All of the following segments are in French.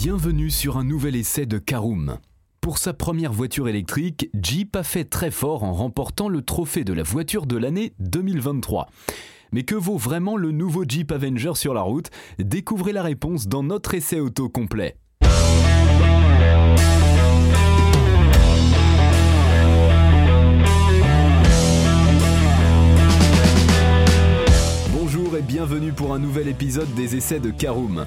Bienvenue sur un nouvel essai de Caroom. Pour sa première voiture électrique, Jeep a fait très fort en remportant le trophée de la voiture de l'année 2023. Mais que vaut vraiment le nouveau Jeep Avenger sur la route? Découvrez la réponse dans notre essai auto complet. Bonjour et bienvenue pour un nouvel épisode des essais de Caroom.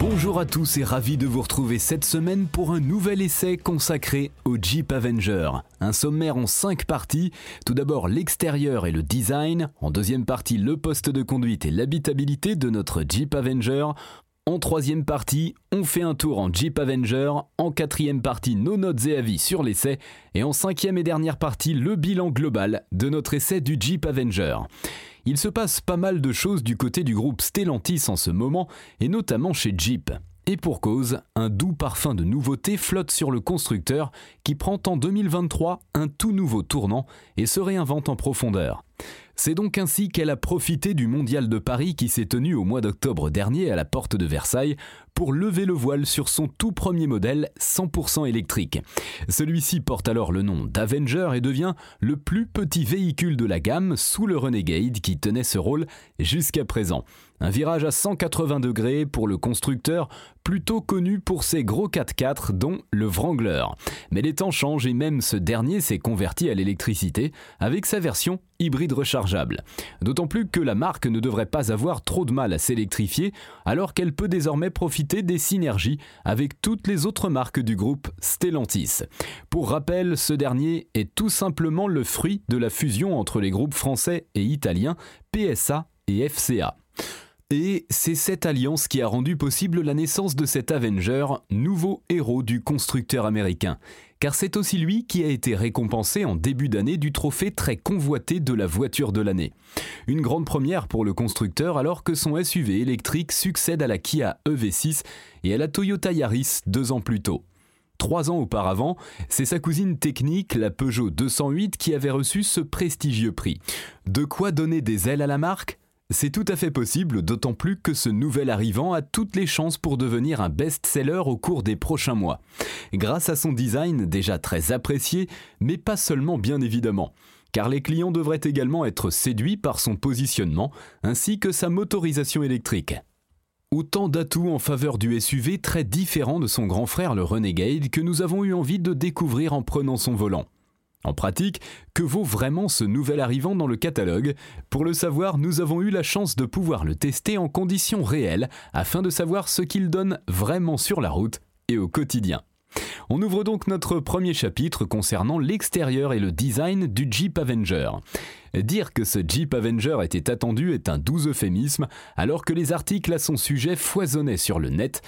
Bonjour à tous et ravi de vous retrouver cette semaine pour un nouvel essai consacré au Jeep Avenger. Un sommaire en 5 parties. Tout d'abord l'extérieur et le design. En deuxième partie le poste de conduite et l'habitabilité de notre Jeep Avenger. En troisième partie, on fait un tour en Jeep Avenger. En quatrième partie, nos notes et avis sur l'essai. Et en cinquième et dernière partie, le bilan global de notre essai du Jeep Avenger. Il se passe pas mal de choses du côté du groupe Stellantis en ce moment, et notamment chez Jeep. Et pour cause, un doux parfum de nouveauté flotte sur le constructeur qui prend en 2023 un tout nouveau tournant et se réinvente en profondeur. C'est donc ainsi qu'elle a profité du Mondial de Paris qui s'est tenu au mois d'octobre dernier à la porte de Versailles pour lever le voile sur son tout premier modèle 100% électrique. Celui-ci porte alors le nom d'Avenger et devient le plus petit véhicule de la gamme sous le Renegade qui tenait ce rôle jusqu'à présent. Un virage à 180 degrés pour le constructeur, plutôt connu pour ses gros 4x4 dont le Wrangler. Mais les temps changent et même ce dernier s'est converti à l'électricité avec sa version hybride rechargeable. D'autant plus que la marque ne devrait pas avoir trop de mal à s'électrifier alors qu'elle peut désormais profiter des synergies avec toutes les autres marques du groupe Stellantis. Pour rappel, ce dernier est tout simplement le fruit de la fusion entre les groupes français et italiens PSA et FCA. Et c'est cette alliance qui a rendu possible la naissance de cet Avenger, nouveau héros du constructeur américain. Car c'est aussi lui qui a été récompensé en début d'année du trophée très convoité de la voiture de l'année. Une grande première pour le constructeur alors que son SUV électrique succède à la Kia EV6 et à la Toyota Yaris deux ans plus tôt. Trois ans auparavant, c'est sa cousine technique, la Peugeot 208, qui avait reçu ce prestigieux prix. De quoi donner des ailes à la marque? C'est tout à fait possible, d'autant plus que ce nouvel arrivant a toutes les chances pour devenir un best-seller au cours des prochains mois. Grâce à son design déjà très apprécié, mais pas seulement bien évidemment car les clients devraient également être séduits par son positionnement ainsi que sa motorisation électrique. Autant d'atouts en faveur du SUV très différents de son grand frère le Renegade que nous avons eu envie de découvrir en prenant son volant. En pratique, que vaut vraiment ce nouvel arrivant dans le catalogue? Pour le savoir, nous avons eu la chance de pouvoir le tester en conditions réelles afin de savoir ce qu'il donne vraiment sur la route et au quotidien. On ouvre donc notre premier chapitre concernant l'extérieur et le design du Jeep Avenger. Dire que ce Jeep Avenger était attendu est un doux euphémisme, alors que les articles à son sujet foisonnaient sur le net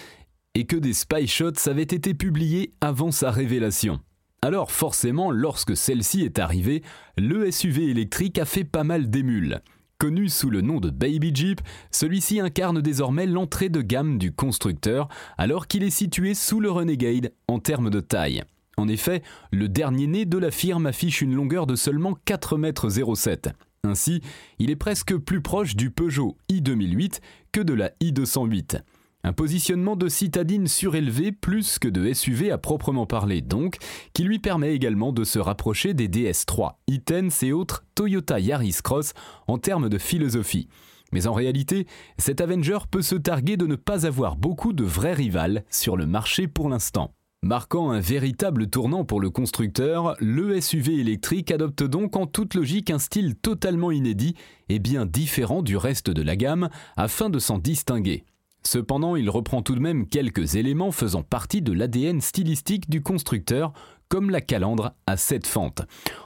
et que des spy shots avaient été publiés avant sa révélation. Alors forcément, lorsque celle-ci est arrivée, le SUV électrique a fait pas mal d'émules. Connu sous le nom de Baby Jeep, celui-ci incarne désormais l'entrée de gamme du constructeur, alors qu'il est situé sous le Renegade en termes de taille. En effet, le dernier né de la firme affiche une longueur de seulement 4,07 m. Ainsi, il est presque plus proche du Peugeot i2008 que de la i208. Un positionnement de citadine surélevé plus que de SUV à proprement parler donc, qui lui permet également de se rapprocher des DS3, e et autres Toyota Yaris Cross en termes de philosophie. Mais en réalité, cet Avenger peut se targuer de ne pas avoir beaucoup de vrais rivales sur le marché pour l'instant. Marquant un véritable tournant pour le constructeur, le SUV électrique adopte donc en toute logique un style totalement inédit et bien différent du reste de la gamme afin de s'en distinguer. Cependant, il reprend tout de même quelques éléments faisant partie de l'ADN stylistique du constructeur, comme la calandre à 7 fentes.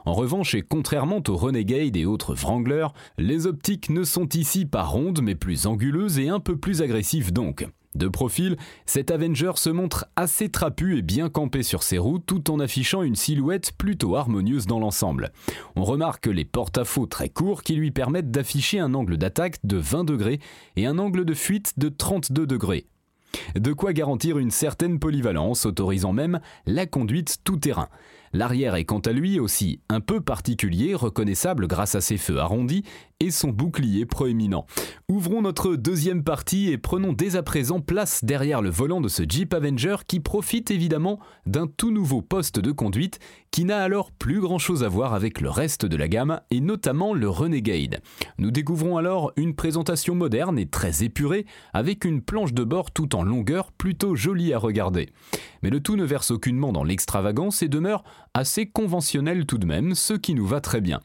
En revanche, et contrairement aux Renegade et autres Wrangler, les optiques ne sont ici pas rondes mais plus anguleuses et un peu plus agressives donc. De profil, cet Avenger se montre assez trapu et bien campé sur ses roues tout en affichant une silhouette plutôt harmonieuse dans l'ensemble. On remarque les porte-à-faux très courts qui lui permettent d'afficher un angle d'attaque de 20 degrés et un angle de fuite de 32 degrés. De quoi garantir une certaine polyvalence, autorisant même la conduite tout-terrain. L'arrière est quant à lui aussi un peu particulier, reconnaissable grâce à ses feux arrondis et son bouclier proéminent. Ouvrons notre deuxième partie et prenons dès à présent place derrière le volant de ce Jeep Avenger qui profite évidemment d'un tout nouveau poste de conduite qui n'a alors plus grand chose à voir avec le reste de la gamme et notamment le Renegade. Nous découvrons alors une présentation moderne et très épurée avec une planche de bord tout en longueur plutôt jolie à regarder. Mais le tout ne verse aucunement dans l'extravagance et demeure assez conventionnel tout de même, ce qui nous va très bien.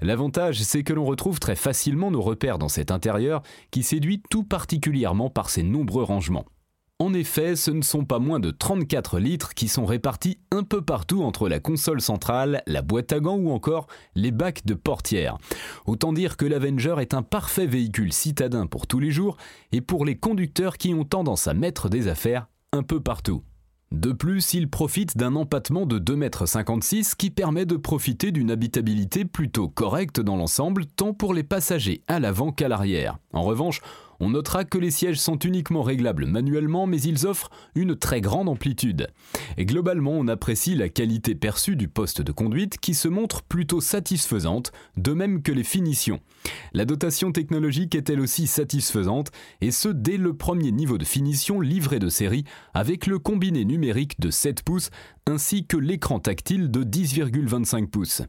L'avantage, c'est que l'on retrouve très facilement nos repères dans cet intérieur qui séduit tout particulièrement par ses nombreux rangements. En effet, ce ne sont pas moins de 34 litres qui sont répartis un peu partout entre la console centrale, la boîte à gants ou encore les bacs de portière. Autant dire que l'Avenger est un parfait véhicule citadin pour tous les jours et pour les conducteurs qui ont tendance à mettre des affaires un peu partout. De plus, il profite d'un empattement de 2,56 m qui permet de profiter d'une habitabilité plutôt correcte dans l'ensemble, tant pour les passagers à l'avant qu'à l'arrière. En revanche, on notera que les sièges sont uniquement réglables manuellement, mais ils offrent une très grande amplitude. Et globalement, on apprécie la qualité perçue du poste de conduite qui se montre plutôt satisfaisante, de même que les finitions. La dotation technologique est elle aussi satisfaisante, et ce dès le premier niveau de finition livré de série avec le combiné numérique de 7 pouces ainsi que l'écran tactile de 10,25 pouces.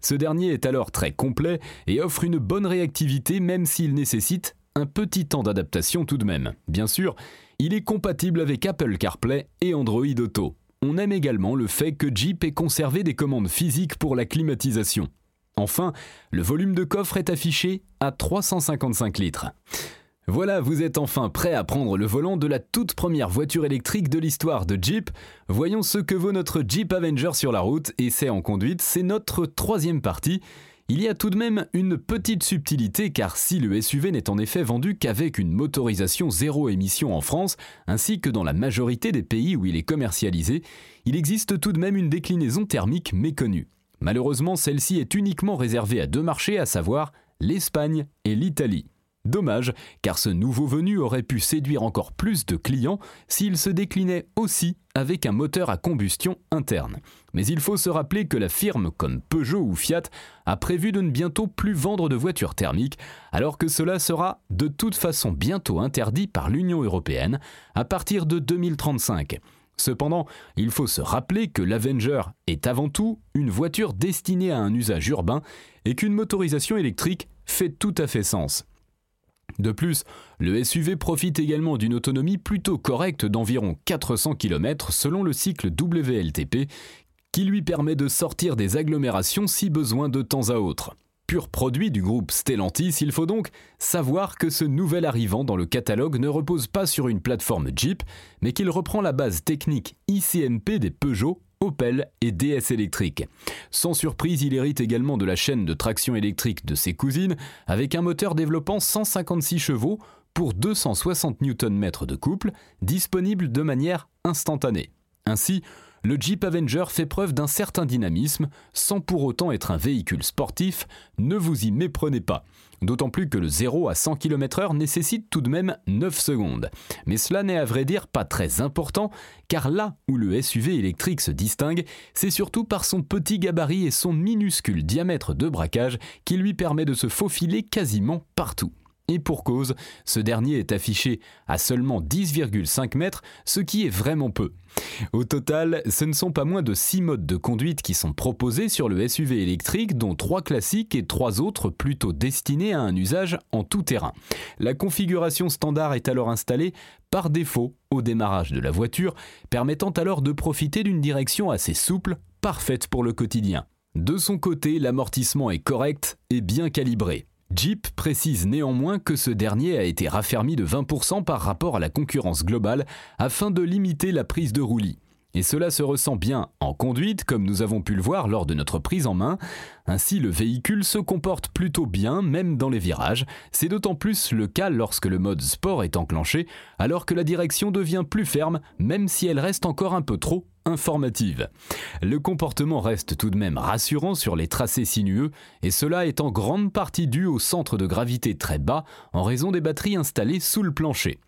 Ce dernier est alors très complet et offre une bonne réactivité même s'il nécessite un petit temps d'adaptation tout de même. Bien sûr, il est compatible avec Apple CarPlay et Android Auto. On aime également le fait que Jeep ait conservé des commandes physiques pour la climatisation. Enfin, le volume de coffre est affiché à 355 litres. Voilà, vous êtes enfin prêt à prendre le volant de la toute première voiture électrique de l'histoire de Jeep. Voyons ce que vaut notre Jeep Avenger sur la route, et c'est en conduite, c'est notre troisième partie. Il y a tout de même une petite subtilité car si le SUV n'est en effet vendu qu'avec une motorisation zéro émission en France, ainsi que dans la majorité des pays où il est commercialisé, il existe tout de même une déclinaison thermique méconnue. Malheureusement, celle-ci est uniquement réservée à deux marchés, à savoir l'Espagne et l'Italie. Dommage, car ce nouveau venu aurait pu séduire encore plus de clients s'il se déclinait aussi avec un moteur à combustion interne. Mais il faut se rappeler que la firme comme Peugeot ou Fiat a prévu de ne bientôt plus vendre de voitures thermiques, alors que cela sera de toute façon bientôt interdit par l'Union européenne à partir de 2035. Cependant, il faut se rappeler que l'Avenger est avant tout une voiture destinée à un usage urbain et qu'une motorisation électrique fait tout à fait sens. De plus, le SUV profite également d'une autonomie plutôt correcte d'environ 400 km selon le cycle WLTP qui lui permet de sortir des agglomérations si besoin de temps à autre. Pur produit du groupe Stellantis, il faut donc savoir que ce nouvel arrivant dans le catalogue ne repose pas sur une plateforme Jeep, mais qu'il reprend la base technique ICMP des Peugeot Opel et DS électrique. Sans surprise, il hérite également de la chaîne de traction électrique de ses cousines, avec un moteur développant 156 chevaux pour 260 Nm de couple, disponible de manière instantanée. Ainsi, le Jeep Avenger fait preuve d'un certain dynamisme, sans pour autant être un véhicule sportif, ne vous y méprenez pas. D'autant plus que le 0 à 100 km/h nécessite tout de même 9 secondes. Mais cela n'est à vrai dire pas très important, car là où le SUV électrique se distingue, c'est surtout par son petit gabarit et son minuscule diamètre de braquage qui lui permet de se faufiler quasiment partout. Et pour cause, ce dernier est affiché à seulement 10,5 mètres, ce qui est vraiment peu. Au total, ce ne sont pas moins de 6 modes de conduite qui sont proposés sur le SUV électrique, dont 3 classiques et 3 autres plutôt destinés à un usage en tout terrain. La configuration standard est alors installée par défaut au démarrage de la voiture, permettant alors de profiter d'une direction assez souple, parfaite pour le quotidien. De son côté, l'amortissement est correct et bien calibré. Jeep précise néanmoins que ce dernier a été raffermi de 20% par rapport à la concurrence globale afin de limiter la prise de roulis. et cela se ressent bien en conduite comme nous avons pu le voir lors de notre prise en main. Ainsi le véhicule se comporte plutôt bien même dans les virages, c'est d'autant plus le cas lorsque le mode sport est enclenché, alors que la direction devient plus ferme même si elle reste encore un peu trop informative. Le comportement reste tout de même rassurant sur les tracés sinueux, et cela est en grande partie dû au centre de gravité très bas en raison des batteries installées sous le plancher.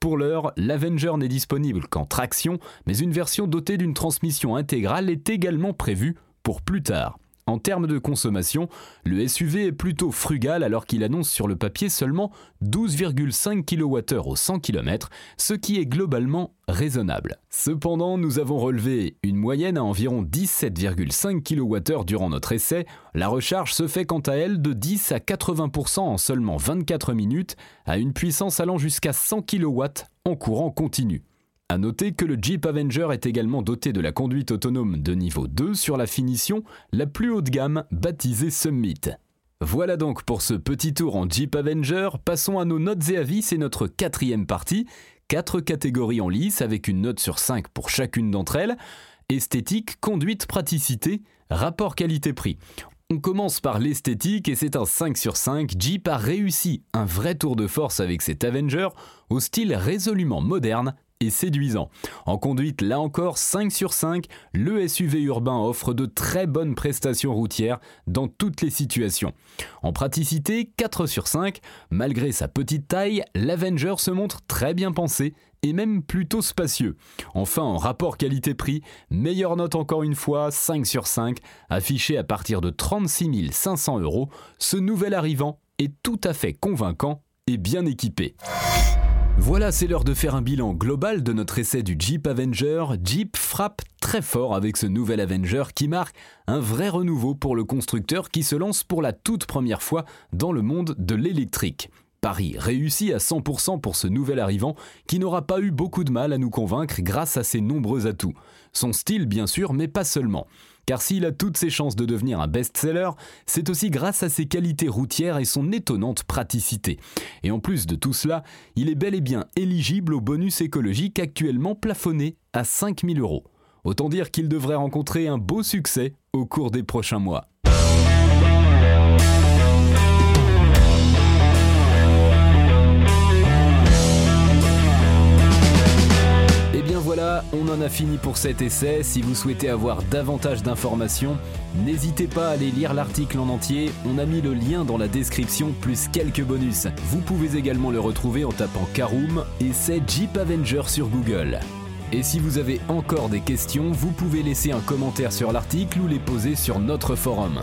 Pour l'heure, l'Avenger n'est disponible qu'en traction, mais une version dotée d'une transmission intégrale est également prévue pour plus tard. En termes de consommation, le SUV est plutôt frugal alors qu'il annonce sur le papier seulement 12,5 kWh au 100 km, ce qui est globalement raisonnable. Cependant, nous avons relevé une moyenne à environ 17,5 kWh durant notre essai. La recharge se fait quant à elle de 10 à 80% en seulement 24 minutes, à une puissance allant jusqu'à 100 kW en courant continu. A noter que le Jeep Avenger est également doté de la conduite autonome de niveau 2 sur la finition la plus haut de gamme baptisée Summit. Voilà donc pour ce petit tour en Jeep Avenger, passons à nos notes et avis, c'est notre quatrième partie, quatre catégories en lice avec une note sur 5 pour chacune d'entre elles, esthétique, conduite, praticité, rapport qualité-prix. On commence par l'esthétique et c'est un 5 sur 5. Jeep a réussi un vrai tour de force avec cet Avenger au style résolument moderne et séduisant. En conduite, là encore, 5 sur 5, le SUV urbain offre de très bonnes prestations routières dans toutes les situations. En praticité, 4 sur 5, malgré sa petite taille, l'Avenger se montre très bien pensé et même plutôt spacieux. Enfin, en rapport qualité-prix, meilleure note encore une fois, 5 sur 5, affiché à partir de 36 500 euros, ce nouvel arrivant est tout à fait convaincant et bien équipé. Voilà, c'est l'heure de faire un bilan global de notre essai du Jeep Avenger. Jeep frappe très fort avec ce nouvel Avenger qui marque un vrai renouveau pour le constructeur qui se lance pour la toute première fois dans le monde de l'électrique. Paris réussit à 100% pour ce nouvel arrivant qui n'aura pas eu beaucoup de mal à nous convaincre grâce à ses nombreux atouts. Son style bien sûr, mais pas seulement. Car s'il a toutes ses chances de devenir un best-seller, c'est aussi grâce à ses qualités routières et son étonnante praticité. Et en plus de tout cela, il est bel et bien éligible au bonus écologique actuellement plafonné à 5000 euros. Autant dire qu'il devrait rencontrer un beau succès au cours des prochains mois. Fini pour cet essai. Si vous souhaitez avoir davantage d'informations, n'hésitez pas à aller lire l'article en entier. On a mis le lien dans la description plus quelques bonus. Vous pouvez également le retrouver en tapant Karoom et Jeep Avenger sur Google. Et si vous avez encore des questions, vous pouvez laisser un commentaire sur l'article ou les poser sur notre forum.